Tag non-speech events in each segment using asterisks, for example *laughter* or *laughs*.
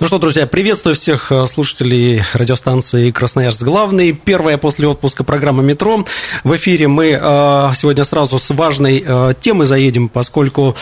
Ну что, друзья, приветствую всех э, слушателей радиостанции «Красноярск главный». Первая после отпуска программа «Метро». В эфире мы э, сегодня сразу с важной э, темы заедем, поскольку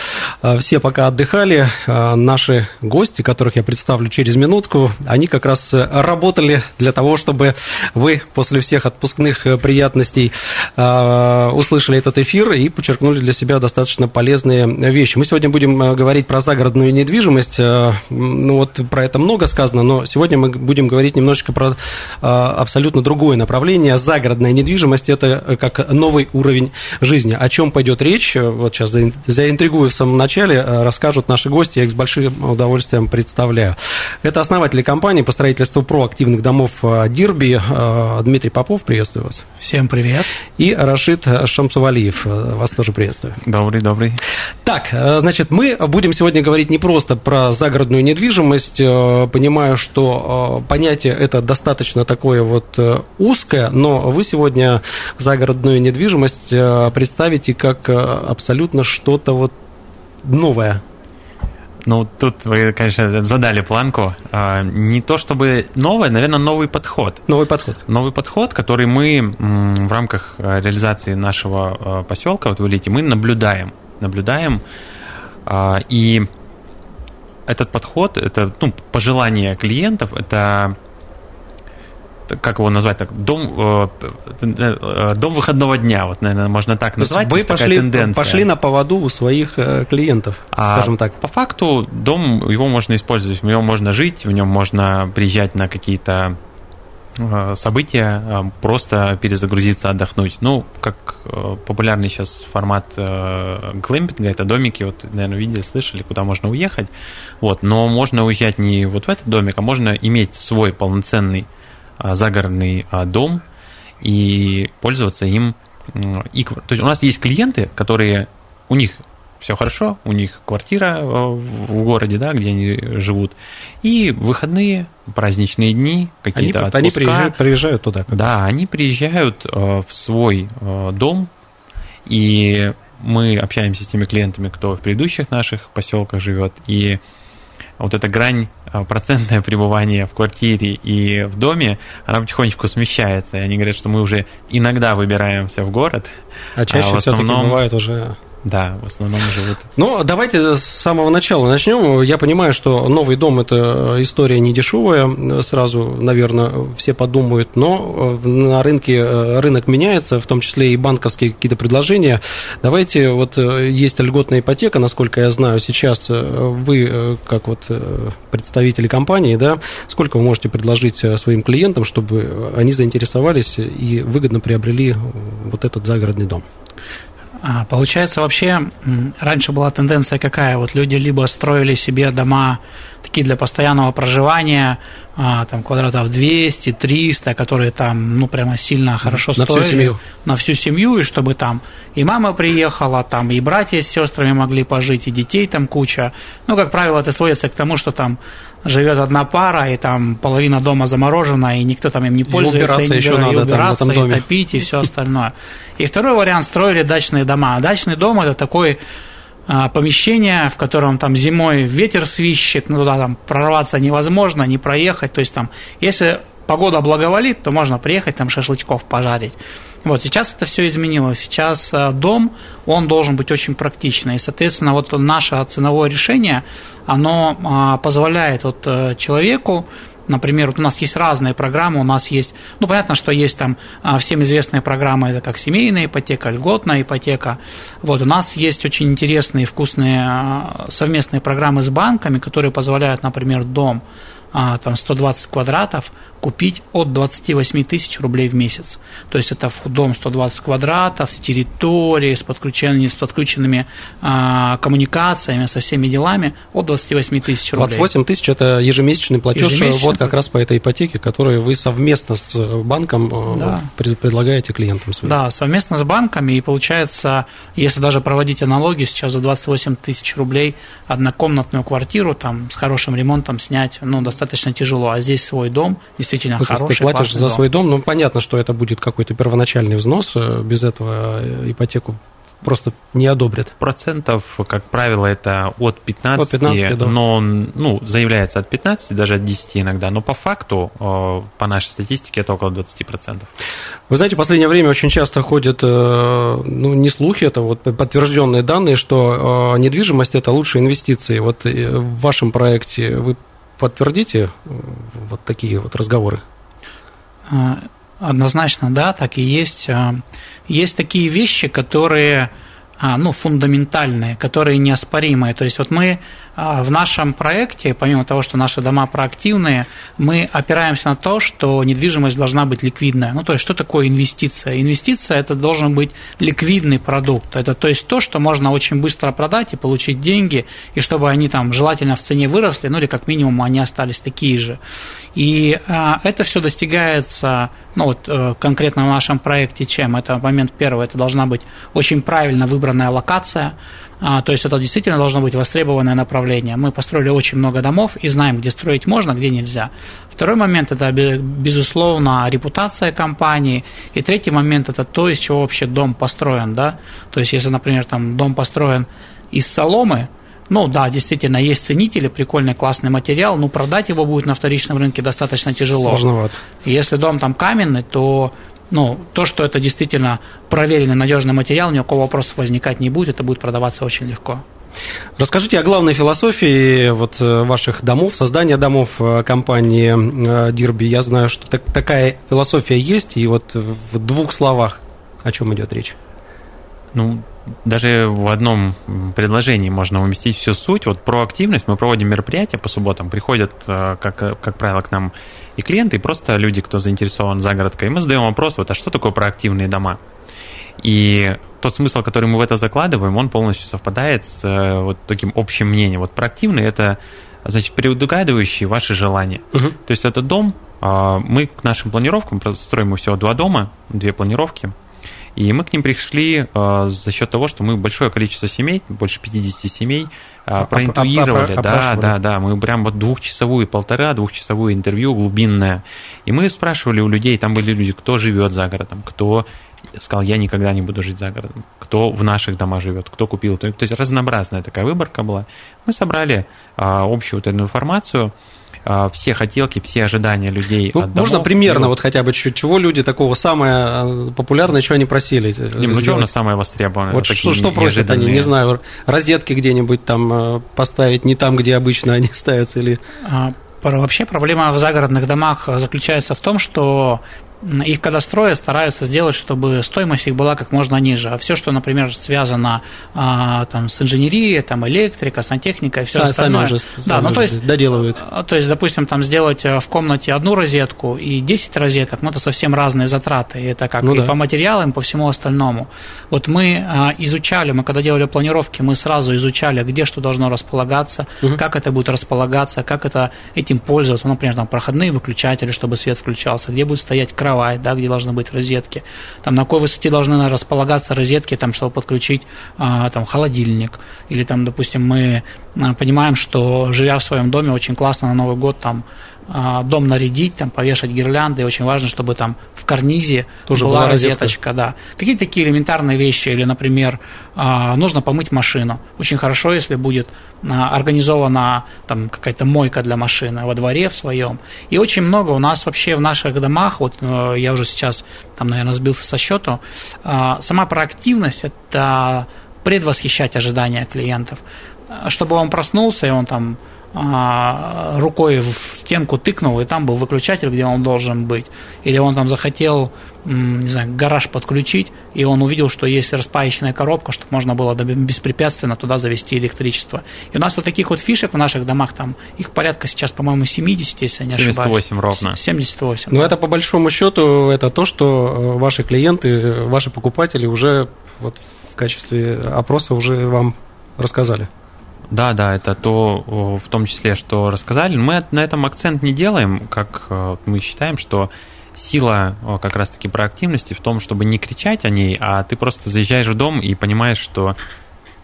все пока отдыхали. Наши гости, которых я представлю через минутку, они как раз работали для того, чтобы вы после всех отпускных приятностей услышали этот эфир и подчеркнули для себя достаточно полезные вещи. Мы сегодня будем говорить про загородную недвижимость. Ну вот про это много сказано, но сегодня мы будем говорить немножечко про а, абсолютно другое направление. Загородная недвижимость – это э, как новый уровень жизни. О чем пойдет речь? Вот сейчас заинтригую в самом начале, э, расскажут наши гости, я их с большим удовольствием представляю. Это основатели компании по строительству проактивных домов э, Дирби. Дмитрий Попов, приветствую вас. Всем привет. И Рашид Шамсувалиев, вас тоже приветствую. Добрый, добрый. Так, значит, мы будем сегодня говорить не просто про загородную недвижимость, понимаю, что э, понятие это достаточно такое вот э, узкое, но вы сегодня загородную недвижимость представите как абсолютно что-то вот новое. Ну, тут вы, конечно, задали планку. Не то чтобы новое, наверное, новый подход. Новый подход. Новый подход, который мы в рамках реализации нашего поселка, вот в Элите, мы наблюдаем. Наблюдаем. И этот подход, это ну, пожелание клиентов, это как его назвать так, дом, э, э, дом выходного дня, вот, наверное, можно так назвать. Вы пошли, пошли на поводу у своих э, клиентов, а скажем так. По факту дом, его можно использовать, в нем можно жить, в нем можно приезжать на какие-то события, э, просто перезагрузиться, отдохнуть. Ну, как э, популярный сейчас формат глэмпинга, это домики, вот, наверное, видели, слышали, куда можно уехать. Вот, но можно уезжать не вот в этот домик, а можно иметь свой полноценный загородный дом и пользоваться им. То есть у нас есть клиенты, которые у них все хорошо, у них квартира в городе, да, где они живут, и выходные, праздничные дни, какие-то они, отпуска. Они приезжают, приезжают туда. Да, они приезжают э, в свой э, дом, и мы общаемся с теми клиентами, кто в предыдущих наших поселках живет, и вот эта грань э, процентное пребывание в квартире и в доме, она потихонечку смещается. И они говорят, что мы уже иногда выбираемся в город. А чаще а основном... все-таки бывает уже да, в основном живут. Ну, давайте с самого начала начнем. Я понимаю, что новый дом – это история не дешевая, сразу, наверное, все подумают, но на рынке рынок меняется, в том числе и банковские какие-то предложения. Давайте, вот есть льготная ипотека, насколько я знаю, сейчас вы, как вот представители компании, да, сколько вы можете предложить своим клиентам, чтобы они заинтересовались и выгодно приобрели вот этот загородный дом? А, получается, вообще, раньше была тенденция какая? Вот люди либо строили себе дома такие для постоянного проживания, а, там квадратов 200, 300, которые там, ну, прямо сильно хорошо на стоили. Всю семью. На всю семью, и чтобы там и мама приехала, там и братья с сестрами могли пожить, и детей там куча. Ну, как правило, это сводится к тому, что там живет одна пара, и там половина дома заморожена, и никто там им не пользуется, и, убираться и, еще и надо убираться, там, и топить, и все остальное. И второй вариант строили дачные дома. Дачный дом это такой а, помещение, в котором там зимой ветер свищет, ну туда там прорваться невозможно, не проехать. То есть там, если погода благоволит, то можно приехать там шашлычков пожарить. Вот сейчас это все изменилось. Сейчас а, дом, он должен быть очень практичный. И, соответственно, вот наше ценовое решение, оно а, позволяет вот э, человеку Например, вот у нас есть разные программы, у нас есть, ну, понятно, что есть там а, всем известные программы, это как семейная ипотека, льготная ипотека. Вот у нас есть очень интересные, вкусные а, совместные программы с банками, которые позволяют, например, дом а, там 120 квадратов купить от 28 тысяч рублей в месяц. То есть это дом 120 квадратов с территорией, с, подключенными, с подключенными а, коммуникациями, со всеми делами от 28 тысяч рублей. 28 тысяч – это ежемесячный платеж ежемесячный вот как раз по этой ипотеке, которую вы совместно с банком э, да. предлагаете клиентам своим. Да, совместно с банками, и получается, если даже проводить аналогию, сейчас за 28 тысяч рублей однокомнатную квартиру там, с хорошим ремонтом снять ну, достаточно тяжело, а здесь свой дом, действительно ну, хороший, Ты платишь за дом. свой дом, ну, понятно, что это будет какой-то первоначальный взнос, э, без этого э, ипотеку просто не одобрят. Процентов, как правило, это от 15, от 15 да. но ну, заявляется от 15, даже от 10 иногда, но по факту, э, по нашей статистике, это около 20%. Вы знаете, в последнее время очень часто ходят, ну, не слухи, это вот подтвержденные данные, что недвижимость – это лучшие инвестиции. Вот в вашем проекте вы подтвердите вот такие вот разговоры? А, однозначно, да, так и есть. А, есть такие вещи, которые а, ну, фундаментальные, которые неоспоримые. То есть вот мы в нашем проекте, помимо того, что наши дома проактивные, мы опираемся на то, что недвижимость должна быть ликвидная. Ну, то есть, что такое инвестиция? Инвестиция – это должен быть ликвидный продукт. Это то есть то, что можно очень быстро продать и получить деньги, и чтобы они там желательно в цене выросли, ну или как минимум они остались такие же. И а, это все достигается, ну вот э, конкретно в нашем проекте чем? Это момент первый, это должна быть очень правильно выбранная локация, а, то есть это действительно должно быть востребованное направление. Мы построили очень много домов и знаем, где строить можно, где нельзя. Второй момент – это, безусловно, репутация компании. И третий момент – это то, из чего вообще дом построен. Да? То есть если, например, там дом построен из соломы, ну да, действительно, есть ценители, прикольный, классный материал, но продать его будет на вторичном рынке достаточно тяжело. Сложновато. Если дом там каменный, то ну, то, что это действительно проверенный, надежный материал, ни у кого вопросов возникать не будет, это будет продаваться очень легко. Расскажите о главной философии вот э, ваших домов, создания домов э, компании Дирби. Я знаю, что так, такая философия есть, и вот в двух словах о чем идет речь. Ну, даже в одном предложении можно уместить всю суть. Вот про активность мы проводим мероприятия по субботам. Приходят, э, как, как правило, к нам и клиенты, и просто люди, кто заинтересован загородкой. И мы задаем вопрос, вот, а что такое проактивные дома? И тот смысл, который мы в это закладываем, он полностью совпадает с э, вот таким общим мнением. Вот проактивный – это, значит, предугадывающий ваши желания. Угу. То есть это дом, а, мы к нашим планировкам строим всего два дома, две планировки – и мы к ним пришли э, за счет того, что мы большое количество семей, больше 50 семей, э, проинтуировали. Да, да, да. Мы прям вот двухчасовую, полтора двухчасовую интервью глубинное. И мы спрашивали у людей, там были люди, кто живет за городом, кто сказал, я никогда не буду жить за городом, кто в наших домах живет, кто купил. То есть разнообразная такая выборка была. Мы собрали э, общую вот эту информацию, все хотелки, все ожидания людей. Ну, от домов. Можно примерно, вот хотя бы чуть чего люди такого самое э, популярное, чего они просили? Дим, ну что у нас самое востребованное? Вот что, что просят они, не знаю, розетки где-нибудь там э, поставить, не там, где обычно они *laughs* ставятся или... А, вообще проблема в загородных домах заключается в том, что их когда строят, стараются сделать, чтобы стоимость их была как можно ниже. А все, что, например, связано а, там, с инженерией, там, электрика, сантехника все Сами остальное. Уже, да, ну, то есть, доделывают. А, то есть, допустим, там сделать э, в комнате одну розетку и 10 розеток, ну, это совсем разные затраты. Это как ну, и да. по материалам, и по всему остальному. Вот мы а, изучали, мы когда делали планировки, мы сразу изучали, где что должно располагаться, угу. как это будет располагаться, как это этим пользоваться. Ну, например, там проходные выключатели, чтобы свет включался, где будет стоять кран кровать, да, где должны быть розетки, там на какой высоте должны располагаться розетки, там, чтобы подключить а, там, холодильник, или там, допустим, мы а, понимаем, что живя в своем доме, очень классно на Новый год там дом нарядить, там, повешать гирлянды, и очень важно, чтобы там в карнизе Тоже была, была розеточка, да. Какие-то такие элементарные вещи, или, например, а, нужно помыть машину. Очень хорошо, если будет а, организована там какая-то мойка для машины во дворе в своем. И очень много у нас вообще в наших домах, вот э, я уже сейчас там, наверное, сбился со счету, сама проактивность – это предвосхищать ожидания клиентов. Чтобы он проснулся, и он там а, рукой в стенку тыкнул, и там был выключатель, где он должен быть. Или он там захотел, не знаю, гараж подключить, и он увидел, что есть распаечная коробка, чтобы можно было беспрепятственно туда завести электричество. И у нас вот таких вот фишек в наших домах, там их порядка сейчас, по-моему, 70, если я не 78 ошибаюсь. 78 ровно. 78. Но да. это по большому счету, это то, что э, ваши клиенты, ваши покупатели уже вот качестве опроса уже вам рассказали. Да, да, это то, в том числе, что рассказали. Мы на этом акцент не делаем, как э, мы считаем, что сила как раз-таки проактивности в том, чтобы не кричать о ней, а ты просто заезжаешь в дом и понимаешь, что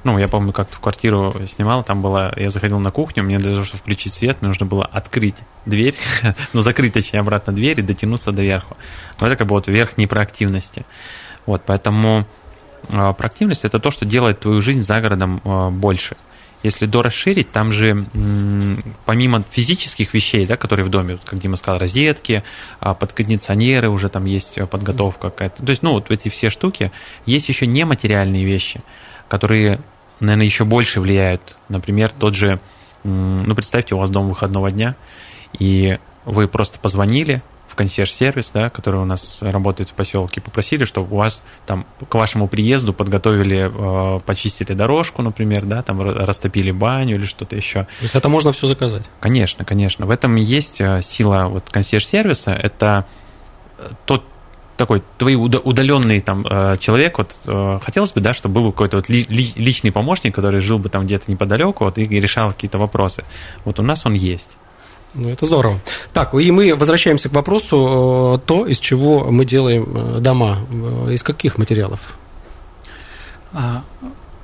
ну, я помню, как-то в квартиру снимал, там было, я заходил на кухню, мне для того, чтобы включить свет, мне нужно было открыть дверь, *laughs* ну, закрыть, точнее, обратно дверь и дотянуться до верху. Но это как бы вот верх непроактивности. Вот, поэтому проактивность – это то, что делает твою жизнь за городом э, больше – если до расширить, там же помимо физических вещей, да, которые в доме, как Дима сказал, розетки, а, под кондиционеры уже там есть э, подготовка какая-то. То есть, ну, вот эти все штуки, есть еще нематериальные вещи, которые, наверное, еще больше влияют. Например, тот же, ну, представьте, у вас дом выходного дня, и вы просто позвонили, в консьерж-сервис, да, который у нас работает в поселке, попросили, чтобы у вас там к вашему приезду подготовили, э, почистили дорожку, например, да, там растопили баню или что-то еще. То есть это можно все заказать? Конечно, конечно. В этом есть э, сила вот консьерж-сервиса. Это э, тот такой твой удаленный там э, человек, вот хотелось бы, да, чтобы был какой-то вот личный помощник, который жил бы там где-то неподалеку, вот и решал какие-то вопросы. Вот у нас он есть. Ну, это здорово. Так, и мы возвращаемся к вопросу, э, то, из чего мы делаем э, дома. Э, из каких материалов? А,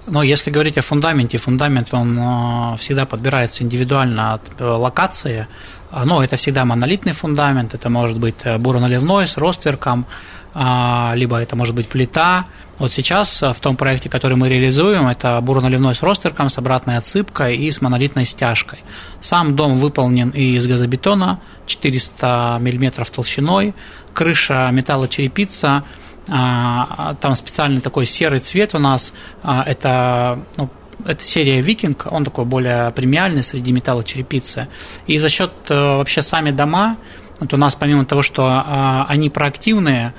но если говорить о фундаменте, фундамент, он всегда подбирается индивидуально от локации. А, но это всегда монолитный фундамент, это может быть буроналивной с ростверком, либо это может быть плита. Вот сейчас в том проекте, который мы реализуем, это буроналивной с ростерком, с обратной отсыпкой и с монолитной стяжкой. Сам дом выполнен из газобетона 400 мм толщиной, крыша металлочерепица, а, там специальный такой серый цвет у нас, а, это ну, это серия Викинг, он такой более премиальный среди металлочерепицы. И за счет э, вообще сами дома, вот у нас помимо того, что они проактивные,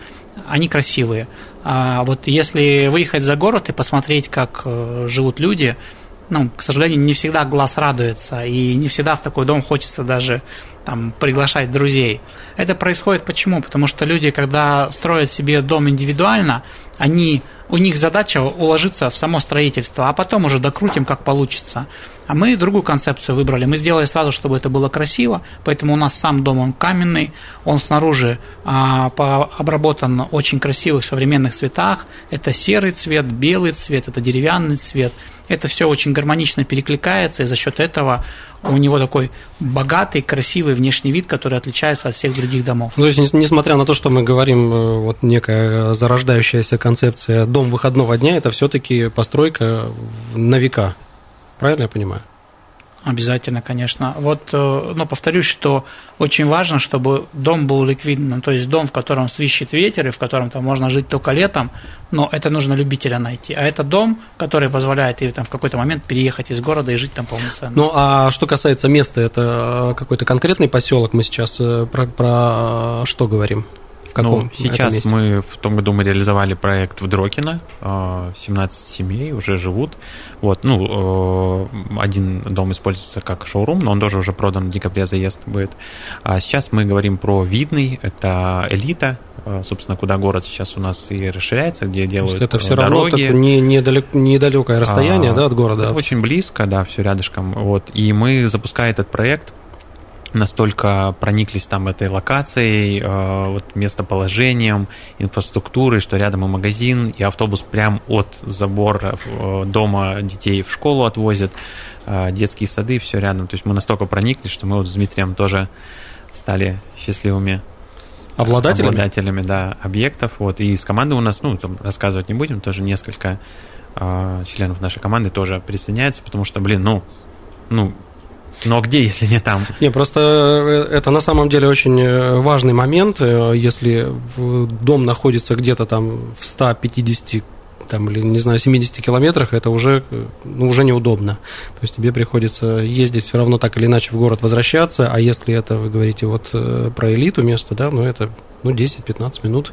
они красивые. А вот если выехать за город и посмотреть, как э, живут люди, ну, к сожалению, не всегда глаз радуется, и не всегда в такой дом хочется даже там, приглашать друзей. Это происходит почему? Потому что люди, когда строят себе дом индивидуально, они, у них задача уложиться в само строительство, а потом уже докрутим, как получится. А мы другую концепцию выбрали. Мы сделали сразу, чтобы это было красиво, поэтому у нас сам дом, он каменный, он снаружи а, обработан в очень красивых современных цветах. Это серый цвет, белый цвет, это деревянный цвет. Это все очень гармонично перекликается, и за счет этого у него такой богатый, красивый внешний вид, который отличается от всех других домов. Ну, то есть, несмотря на то, что мы говорим, э, вот некая зарождающаяся концепция дом выходного дня, это все-таки постройка на века. Правильно я понимаю? Обязательно, конечно. Вот, э, но повторюсь, что очень важно, чтобы дом был ликвидным, то есть дом, в котором свищет ветер и в котором там можно жить только летом, но это нужно любителя найти. А это дом, который позволяет и там в какой-то момент переехать из города и жить там полноценно. Ну, а что касается места, это какой-то конкретный поселок, мы сейчас э, про, про что говорим? В каком ну, сейчас мы в том году мы реализовали проект в Дрокино, 17 э, семей уже живут. Вот, ну, э, один дом используется как шоурум, но он тоже уже продан в декабре заезд будет. А сейчас мы говорим про Видный, это элита, э, собственно, куда город сейчас у нас и расширяется, где делают это все дороги. равно не, недалек, недалекое расстояние а, да, от города. Очень близко, да, все рядышком. Вот. И мы, запуская этот проект, настолько прониклись там этой локацией, э, вот местоположением, инфраструктурой, что рядом и магазин, и автобус прям от забора э, дома детей в школу отвозит, э, детские сады, все рядом. То есть мы настолько прониклись, что мы вот с Дмитрием тоже стали счастливыми обладателями, обладателями да, объектов. Вот. И из команды у нас, ну, там рассказывать не будем, тоже несколько членов нашей команды тоже присоединяются, потому что, блин, ну, ну, но где, если не там? Не, просто э, это на самом деле очень э, важный момент. Э, если дом находится где-то там в 150 там, или, не знаю, 70 километрах, это уже, ну, уже неудобно. То есть тебе приходится ездить все равно так или иначе в город возвращаться, а если это, вы говорите, вот про элиту место, да, ну, это ну, 10-15 минут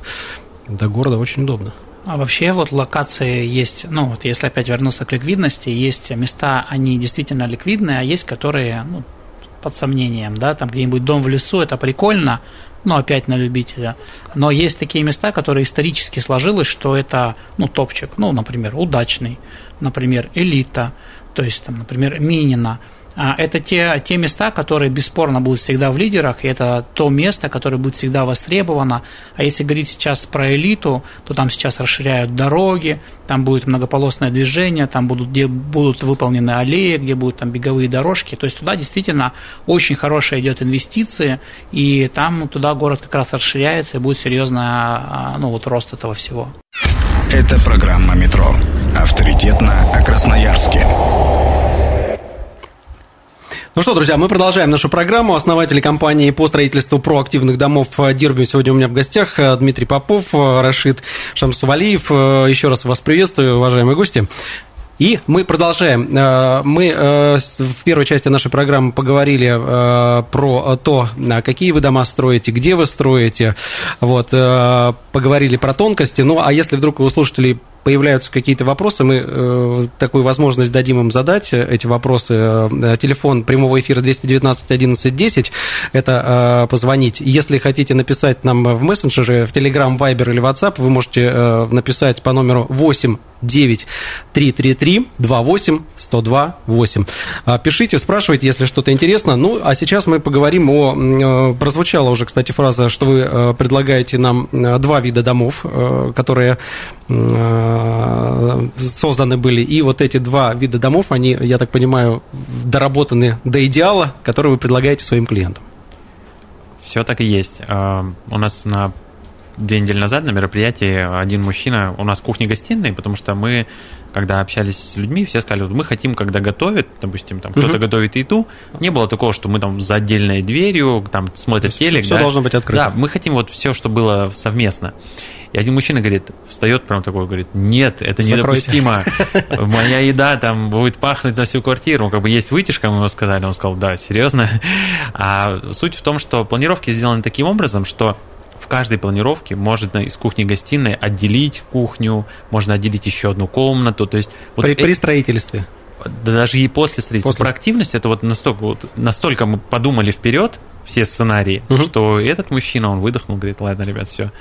до города очень удобно. А вообще вот локации есть, ну вот если опять вернуться к ликвидности, есть места, они действительно ликвидные, а есть, которые ну, под сомнением, да, там где-нибудь дом в лесу, это прикольно, ну, опять на любителя. Но есть такие места, которые исторически сложилось, что это, ну, топчик, ну, например, удачный, например, элита, то есть, там, например, Минина – это те, те места, которые бесспорно будут всегда в лидерах, и это то место, которое будет всегда востребовано. А если говорить сейчас про элиту, то там сейчас расширяют дороги, там будет многополосное движение, там будут, где будут выполнены аллеи, где будут там беговые дорожки. То есть туда действительно очень хорошая идет инвестиции, и там туда город как раз расширяется, и будет серьезный а, ну, вот, рост этого всего. Это программа «Метро». Авторитетно о Красноярске. Ну что, друзья, мы продолжаем нашу программу. Основатели компании по строительству проактивных домов Дирбиум сегодня у меня в гостях Дмитрий Попов, Рашид Шамсувалиев. Еще раз вас приветствую, уважаемые гости. И мы продолжаем. Э, мы э, в первой части нашей программы поговорили э, про то, какие вы дома строите, где вы строите. Вот, поговорили про тонкости. Ну, а если вдруг у слушателей появляются какие-то вопросы, мы э, такую возможность дадим им задать э, эти вопросы. Э, телефон прямого эфира 219 11 10, это э, позвонить. Если хотите написать нам в мессенджере, в Telegram, Viber или WhatsApp, вы можете э, написать по номеру 8 9 333 28 102 8. Пишите, спрашивайте, если что-то интересно. Ну, а сейчас мы поговорим о... Э, прозвучала уже, кстати, фраза, что вы предлагаете нам два вида домов, которые созданы были. И вот эти два вида домов, они, я так понимаю, доработаны до идеала, который вы предлагаете своим клиентам. Все так и есть. Э, у нас на две недели назад на мероприятии один мужчина, у нас кухня-гостиная, потому что мы, когда общались с людьми, все сказали, вот мы хотим, когда готовят, допустим, там кто-то готовит еду, не было такого, что мы там за отдельной дверью, там смотрят телек. Все да? должно быть открыто. Да, мы хотим вот все, что было совместно. И один мужчина говорит, встает прям такой, говорит, нет, это Закройте. недопустимо. *laughs* Моя еда там будет пахнуть на всю квартиру. Как бы есть вытяжка, мы ему сказали. Он сказал, да, серьезно. А суть в том, что планировки сделаны таким образом, что в каждой планировке можно из кухни-гостиной отделить кухню, можно отделить еще одну комнату. То есть, вот при, при строительстве. Даже и после строительства. После. Проактивность это вот настолько, вот настолько мы подумали вперед, все сценарии, угу. что этот мужчина, он выдохнул, говорит, ладно, ребят, все,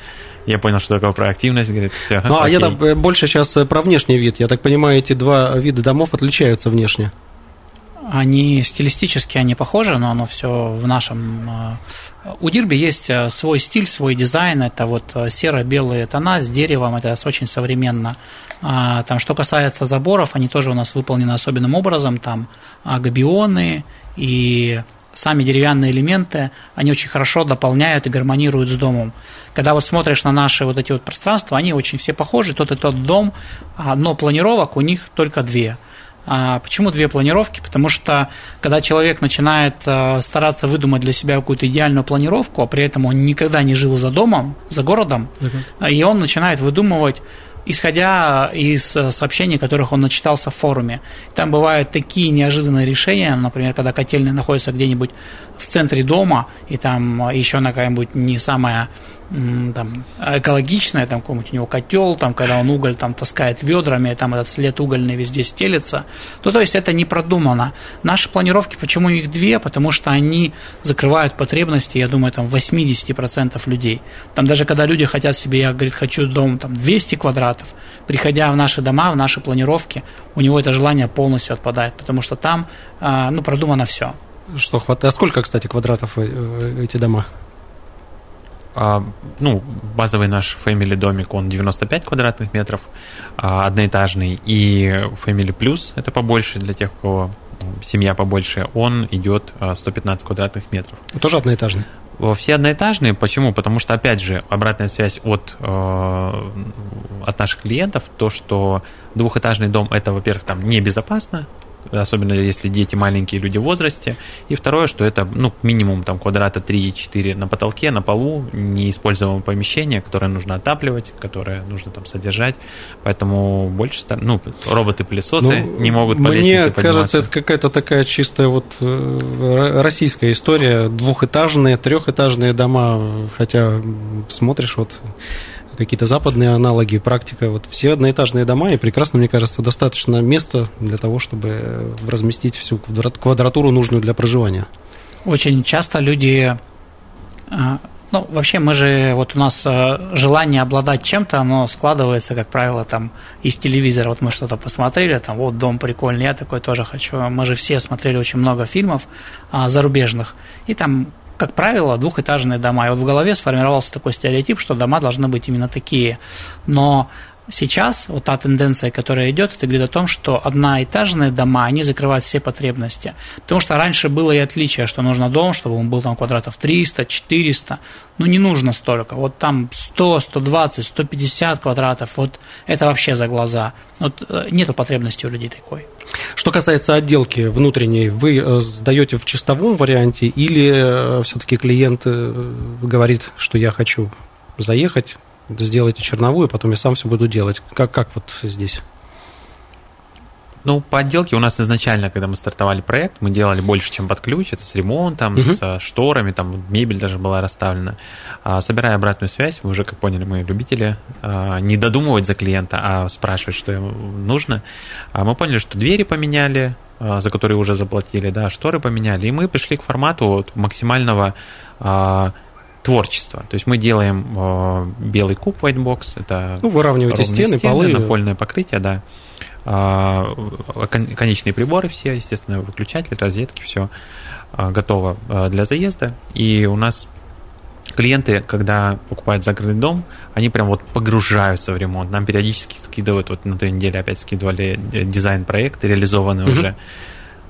я понял, что такое проактивность, говорит, все. Ну, а я там э, больше сейчас э, про внешний вид. Я так понимаю, эти два вида домов отличаются внешне. Они стилистически они похожи, но оно все в нашем. Э, у Дирби есть свой стиль, свой дизайн. Это вот серо-белые тона с деревом. Это очень современно. А, там, что касается заборов, они тоже у нас выполнены особенным образом. Там габионы и сами деревянные элементы, они очень хорошо дополняют и гармонируют с домом. Когда вот смотришь на наши вот эти вот пространства, они очень все похожи, тот и тот дом, но планировок у них только две. А почему две планировки? Потому что когда человек начинает э, стараться выдумать для себя какую-то идеальную планировку, а при этом он никогда не жил за домом, за городом, uh-huh. и он начинает выдумывать исходя из э, сообщений, которых он начитался в форуме. Там бывают такие неожиданные решения, например, когда котельная находится где-нибудь в центре дома, и там еще на какая-нибудь не самая там, экологичная, там какой-нибудь у него котел, там, когда он уголь там таскает ведрами, там этот след угольный везде стелется. Ну, то есть это не продумано. Наши планировки, почему их две? Потому что они закрывают потребности, я думаю, там 80% людей. Там даже когда люди хотят себе, я, говорит, хочу дом там 200 квадратов, приходя в наши дома, в наши планировки, у него это желание полностью отпадает, потому что там, а, ну, продумано все. Что хватает? А сколько, кстати, квадратов э, эти дома? А, ну, базовый наш Family домик, он 95 квадратных метров, а, одноэтажный, и Family Plus, это побольше для тех, у кого семья побольше, он идет 115 а, квадратных метров. Тоже одноэтажный? Все одноэтажные. Почему? Потому что, опять же, обратная связь от, э, от наших клиентов, то, что двухэтажный дом, это, во-первых, там небезопасно, особенно если дети маленькие люди в возрасте. И второе, что это ну, минимум там, квадрата 3-4 на потолке, на полу, неиспользуемое помещение, которое нужно отапливать, которое нужно там содержать. Поэтому больше ну, роботы-пылесосы ну, не могут по Мне кажется, это какая-то такая чистая вот э, российская история. Двухэтажные, трехэтажные дома, хотя смотришь вот какие-то западные аналоги, практика. Вот все одноэтажные дома, и прекрасно, мне кажется, достаточно места для того, чтобы разместить всю квадратуру нужную для проживания. Очень часто люди а, ну, вообще мы же, вот у нас а, желание обладать чем-то, оно складывается, как правило, там из телевизора. Вот мы что-то посмотрели, там, вот дом прикольный, я такой тоже хочу. Мы же все смотрели очень много фильмов а, зарубежных, и там как правило, двухэтажные дома. И вот в голове сформировался такой стереотип, что дома должны быть именно такие. Но Сейчас вот та тенденция, которая идет, это говорит о том, что одноэтажные дома, они закрывают все потребности. Потому что раньше было и отличие, что нужно дом, чтобы он был там квадратов 300, 400. Ну, не нужно столько. Вот там 100, 120, 150 квадратов, вот это вообще за глаза. Вот э, нету потребности у людей такой. Что касается отделки внутренней, вы э, сдаете в чистовом варианте или э, все-таки клиент говорит, что я хочу заехать, сделайте черновую, потом я сам все буду делать. Как, как вот здесь? Ну, по отделке у нас изначально, когда мы стартовали проект, мы делали больше, чем под ключ. Это с ремонтом, угу. с шторами, там мебель даже была расставлена. А, собирая обратную связь, вы уже, как поняли, мы любители а, не додумывать за клиента, а спрашивать, что ему нужно. А мы поняли, что двери поменяли, а, за которые уже заплатили, да, шторы поменяли. И мы пришли к формату вот максимального а, творчество. То есть мы делаем э, белый куб white box, это ну, выравниваете стены, стены, полы, напольное покрытие, да. Э, конечные приборы все, естественно, выключатели, розетки, все э, готово э, для заезда. И у нас клиенты, когда покупают загородный дом, они прям вот погружаются в ремонт. Нам периодически скидывают, вот на той неделе опять скидывали дизайн-проекты, реализованные mm-hmm. уже.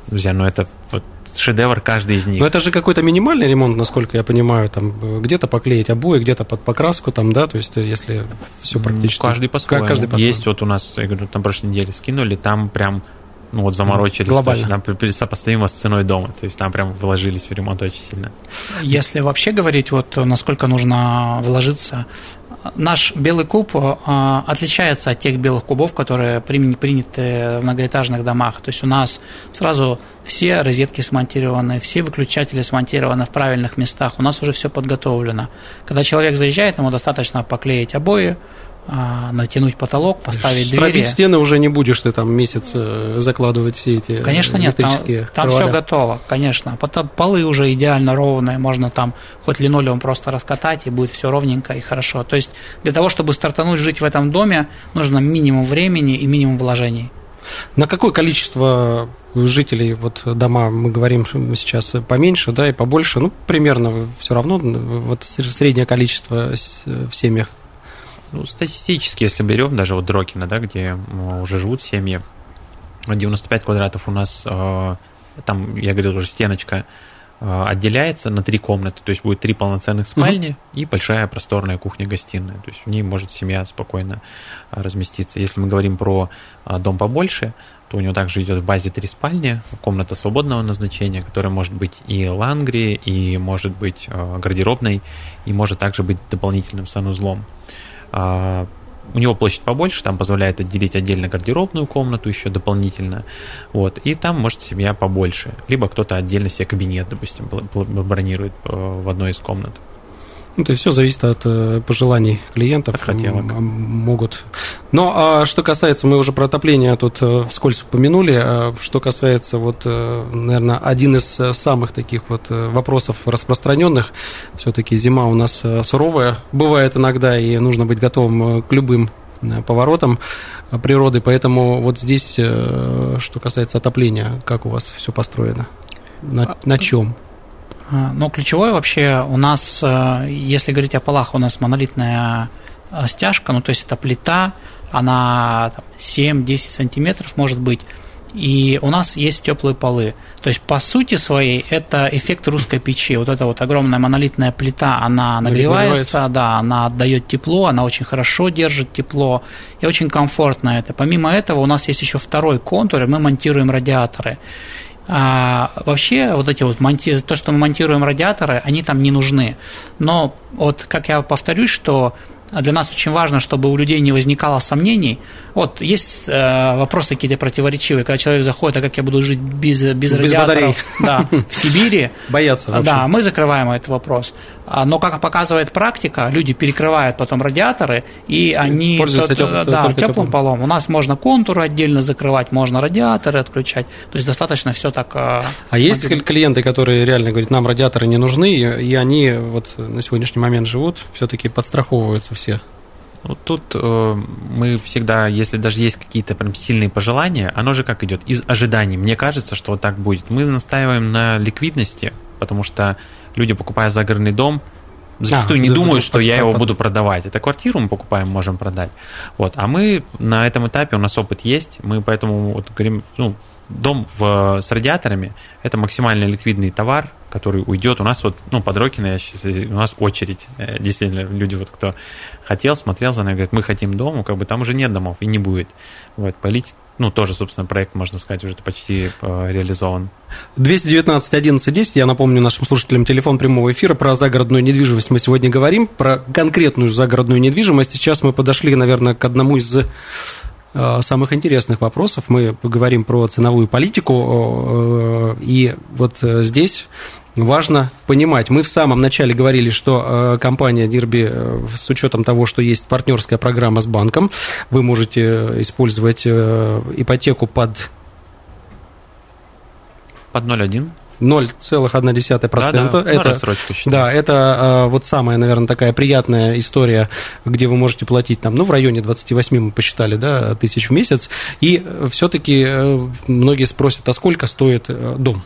Друзья, ну это вот шедевр каждый из них. Но это же какой-то минимальный ремонт, насколько я понимаю, там где-то поклеить обои, где-то под покраску, там, да, то есть если все практически... Каждый по-своему. Каждый по Есть вот у нас, я говорю, на прошлой неделе скинули, там прям ну вот заморочились. Глобально. Там сопоставимо с ценой дома. То есть там прям вложились в ремонт очень сильно. Если вообще говорить, вот насколько нужно вложиться, наш белый куб э, отличается от тех белых кубов, которые приняты в многоэтажных домах. То есть у нас сразу все розетки смонтированы, все выключатели смонтированы в правильных местах, у нас уже все подготовлено. Когда человек заезжает, ему достаточно поклеить обои, а, натянуть потолок, поставить Стропить двери. стены уже не будешь ты там месяц э, закладывать все эти Конечно нет, там, там все готово, конечно. Полы уже идеально ровные, можно там хоть линолеум просто раскатать, и будет все ровненько и хорошо. То есть для того, чтобы стартануть жить в этом доме, нужно минимум времени и минимум вложений. На какое количество жителей вот дома мы говорим сейчас поменьше, да, и побольше, ну, примерно все равно, вот среднее количество в семьях ну, статистически, если берем даже вот Дрокина, да, где уже живут семьи, 95 квадратов у нас, э, там, я говорил уже, стеночка э, отделяется на три комнаты, то есть будет три полноценных спальни угу. и большая просторная кухня-гостиная, то есть в ней может семья спокойно э, разместиться. Если мы говорим про дом побольше, то у него также идет в базе три спальни, комната свободного назначения, которая может быть и лангри, и может быть гардеробной, и может также быть дополнительным санузлом. А, у него площадь побольше, там позволяет отделить отдельно гардеробную комнату еще дополнительно. Вот, и там может семья побольше. Либо кто-то отдельно себе кабинет, допустим, бронирует э, в одной из комнат. Ну, то есть все зависит от э, пожеланий клиентов. От хотелок. Могут. Но а что касается, мы уже про отопление тут э, вскользь упомянули, а что касается, вот, э, наверное, один из самых таких вот вопросов распространенных, все-таки зима у нас суровая, бывает иногда, и нужно быть готовым к любым поворотам природы, поэтому вот здесь, что касается отопления, как у вас все построено? На, на чем? А, но ключевое вообще у нас, э, если говорить о полах, у нас монолитная э, стяжка, ну то есть это плита, она 7-10 сантиметров может быть. и у нас есть теплые полы. То есть, по сути своей, это эффект русской печи. Вот эта вот огромная монолитная плита, она нагревается, да, она отдает тепло, она очень хорошо держит тепло, и очень комфортно это. Помимо этого, у нас есть еще второй контур, и мы монтируем радиаторы. А, вообще, вот эти вот монти... то, что мы монтируем радиаторы, они там не нужны. Но вот, как я повторюсь, что для нас очень важно, чтобы у людей не возникало сомнений. Вот есть э, вопросы какие-то противоречивые, когда человек заходит, а как я буду жить без, без, без радиаторов да, в *laughs* Сибири. Боятся. Да, мы закрываем этот вопрос. А, но, как показывает практика, люди перекрывают потом радиаторы, и они пользуются теп... да, теплым, теплым полом. У нас можно контуры отдельно закрывать, можно радиаторы отключать. То есть достаточно все так. А, а есть клиенты, которые реально говорят, нам радиаторы не нужны, и они вот на сегодняшний момент живут, все-таки подстраховываются все? Вот тут э, мы всегда, если даже есть какие-то прям сильные пожелания, оно же как идет? Из ожиданий. Мне кажется, что вот так будет. Мы настаиваем на ликвидности, потому что люди, покупая загородный дом, зачастую а, не думают, что я его буду продавать. Это квартиру мы покупаем, можем продать. Вот. А мы на этом этапе, у нас опыт есть, мы поэтому вот говорим, ну, дом в, с радиаторами – это максимально ликвидный товар, который уйдет. У нас вот, ну, под Рокино, я сейчас, у нас очередь. Э, действительно, люди, вот кто хотел, смотрел за нами, говорят, мы хотим дом, как бы там уже нет домов и не будет. Вот, полить ну, тоже, собственно, проект, можно сказать, уже почти э, реализован. 219 11 10, я напомню нашим слушателям телефон прямого эфира, про загородную недвижимость мы сегодня говорим, про конкретную загородную недвижимость. Сейчас мы подошли, наверное, к одному из э, самых интересных вопросов. Мы поговорим про ценовую политику, э, и вот здесь важно понимать. Мы в самом начале говорили, что э, компания Дирби, э, с учетом того, что есть партнерская программа с банком, вы можете использовать э, ипотеку под... Под 0,1. 0,1%. Да, да, это, да, это вот самая, наверное, такая приятная история, где вы можете платить там, ну, в районе 28, мы посчитали, да, тысяч в месяц. И все-таки многие спросят, а сколько стоит дом?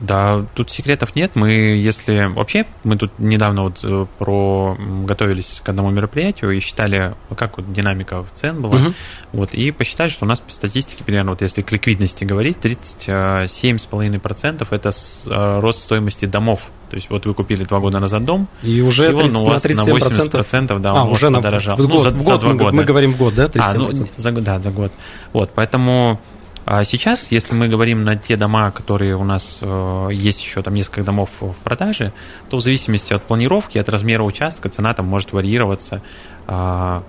Да, тут секретов нет. Мы, если вообще, мы тут недавно вот э, про готовились к одному мероприятию и считали, как вот динамика цен была, угу. вот и посчитали, что у нас по статистике примерно, вот если к ликвидности говорить, 37,5% это э, рост стоимости домов. То есть вот вы купили два года назад дом, и уже и он у вас на 80% да, а, он уже подорожал. В год, ну, за, в год за два мы, года. мы говорим в год, да? 37%. А, ну, за, да, за год. Вот, поэтому а сейчас, если мы говорим на те дома, которые у нас э, есть еще там несколько домов в продаже, то в зависимости от планировки, от размера участка, цена там может варьироваться. Э,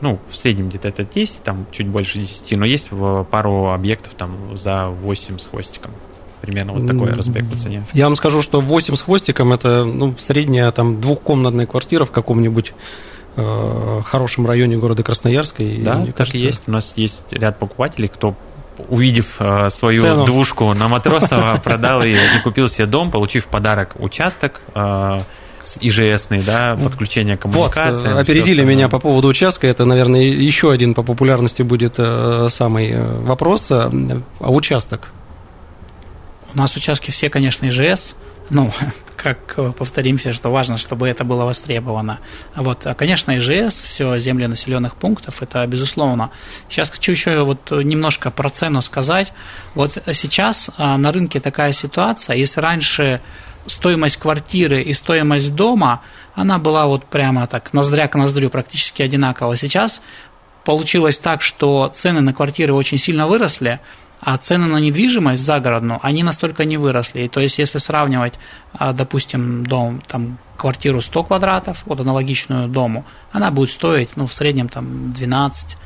ну, в среднем где-то это 10, там чуть больше 10, но есть пару объектов там за 8 с хвостиком. Примерно вот такой разбег по цене. Я вам скажу, что 8 с хвостиком это ну, средняя там двухкомнатная квартира в каком-нибудь э, хорошем районе города Красноярска. Да, так кажется... и есть. У нас есть ряд покупателей, кто увидев э, свою Цену. двушку на Матросова, *laughs* продал ее и купил себе дом, получив подарок участок э, ИЖСный, да, подключение коммуникации. Вот, опередили меня по поводу участка. Это, наверное, еще один по популярности будет э, самый вопрос. А участок? У нас участки все, конечно, ИЖС. Ну, *laughs* как повторимся, что важно, чтобы это было востребовано. Вот, а, конечно, ИЖС, все земли населенных пунктов, это безусловно. Сейчас хочу еще вот немножко про цену сказать. Вот сейчас а, на рынке такая ситуация, если раньше стоимость квартиры и стоимость дома, она была вот прямо так, ноздря к ноздрю, практически одинаково. Сейчас получилось так, что цены на квартиры очень сильно выросли, а цены на недвижимость загородную, они настолько не выросли. То есть, если сравнивать, а, допустим, дом, там, квартиру 100 квадратов, вот аналогичную дому, она будет стоить, ну, в среднем, там, 12,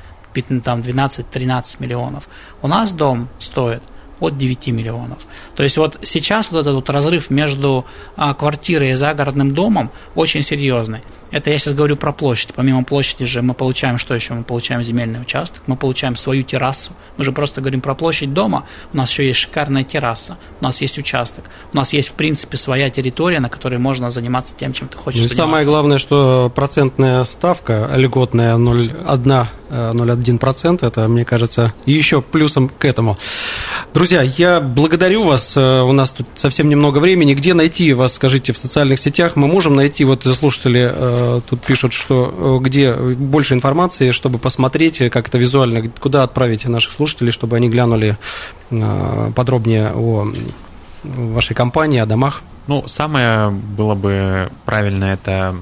там, 12-13 миллионов. У нас дом стоит от 9 миллионов. То есть вот сейчас вот этот вот разрыв между а, квартирой и загородным домом очень серьезный. Это я сейчас говорю про площадь. Помимо площади же мы получаем что еще? Мы получаем земельный участок, мы получаем свою террасу. Мы же просто говорим про площадь дома. У нас еще есть шикарная терраса, у нас есть участок, у нас есть в принципе своя территория, на которой можно заниматься тем, чем ты хочешь. Ну, и самое главное, что процентная ставка льготная 0,1 0,1%. Это, мне кажется, еще плюсом к этому. Друзья, я благодарю вас. У нас тут совсем немного времени. Где найти вас, скажите, в социальных сетях? Мы можем найти, вот слушатели тут пишут, что где больше информации, чтобы посмотреть, как это визуально, куда отправить наших слушателей, чтобы они глянули подробнее о вашей компании, о домах? Ну, самое было бы правильно это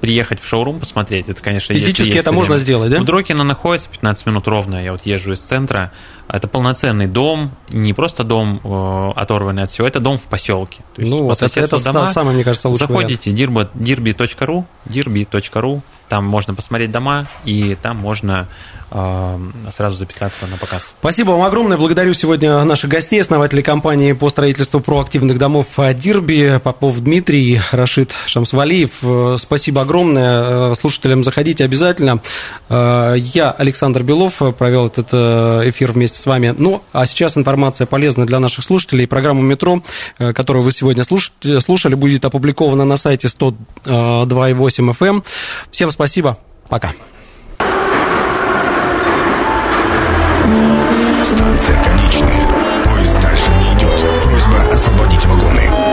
приехать в шоурум, посмотреть. Это, конечно, Физически это можно сделать, да? У Дрокина находится 15 минут ровно. Я вот езжу из центра. Это полноценный дом, не просто дом э, оторванный от всего, это дом в поселке. То есть ну, вот это, это дома, самое, мне кажется, лучший Заходите dirby.ru, dirby.ru, там можно посмотреть дома, и там можно э, сразу записаться на показ. Спасибо вам огромное. Благодарю сегодня наших гостей, основателей компании по строительству проактивных домов Дирби, Попов Дмитрий, Рашид Шамсвалиев. Э, спасибо огромное. Э, слушателям заходите обязательно. Я, Александр Белов, провел этот эфир вместе с вами. Ну, а сейчас информация полезная для наших слушателей. Программа «Метро», которую вы сегодня слушали, будет опубликована на сайте 102.8 FM. Эм. Всем спасибо Спасибо. Пока. Станция конечная. Поезд дальше не идет. Просьба освободить вагон.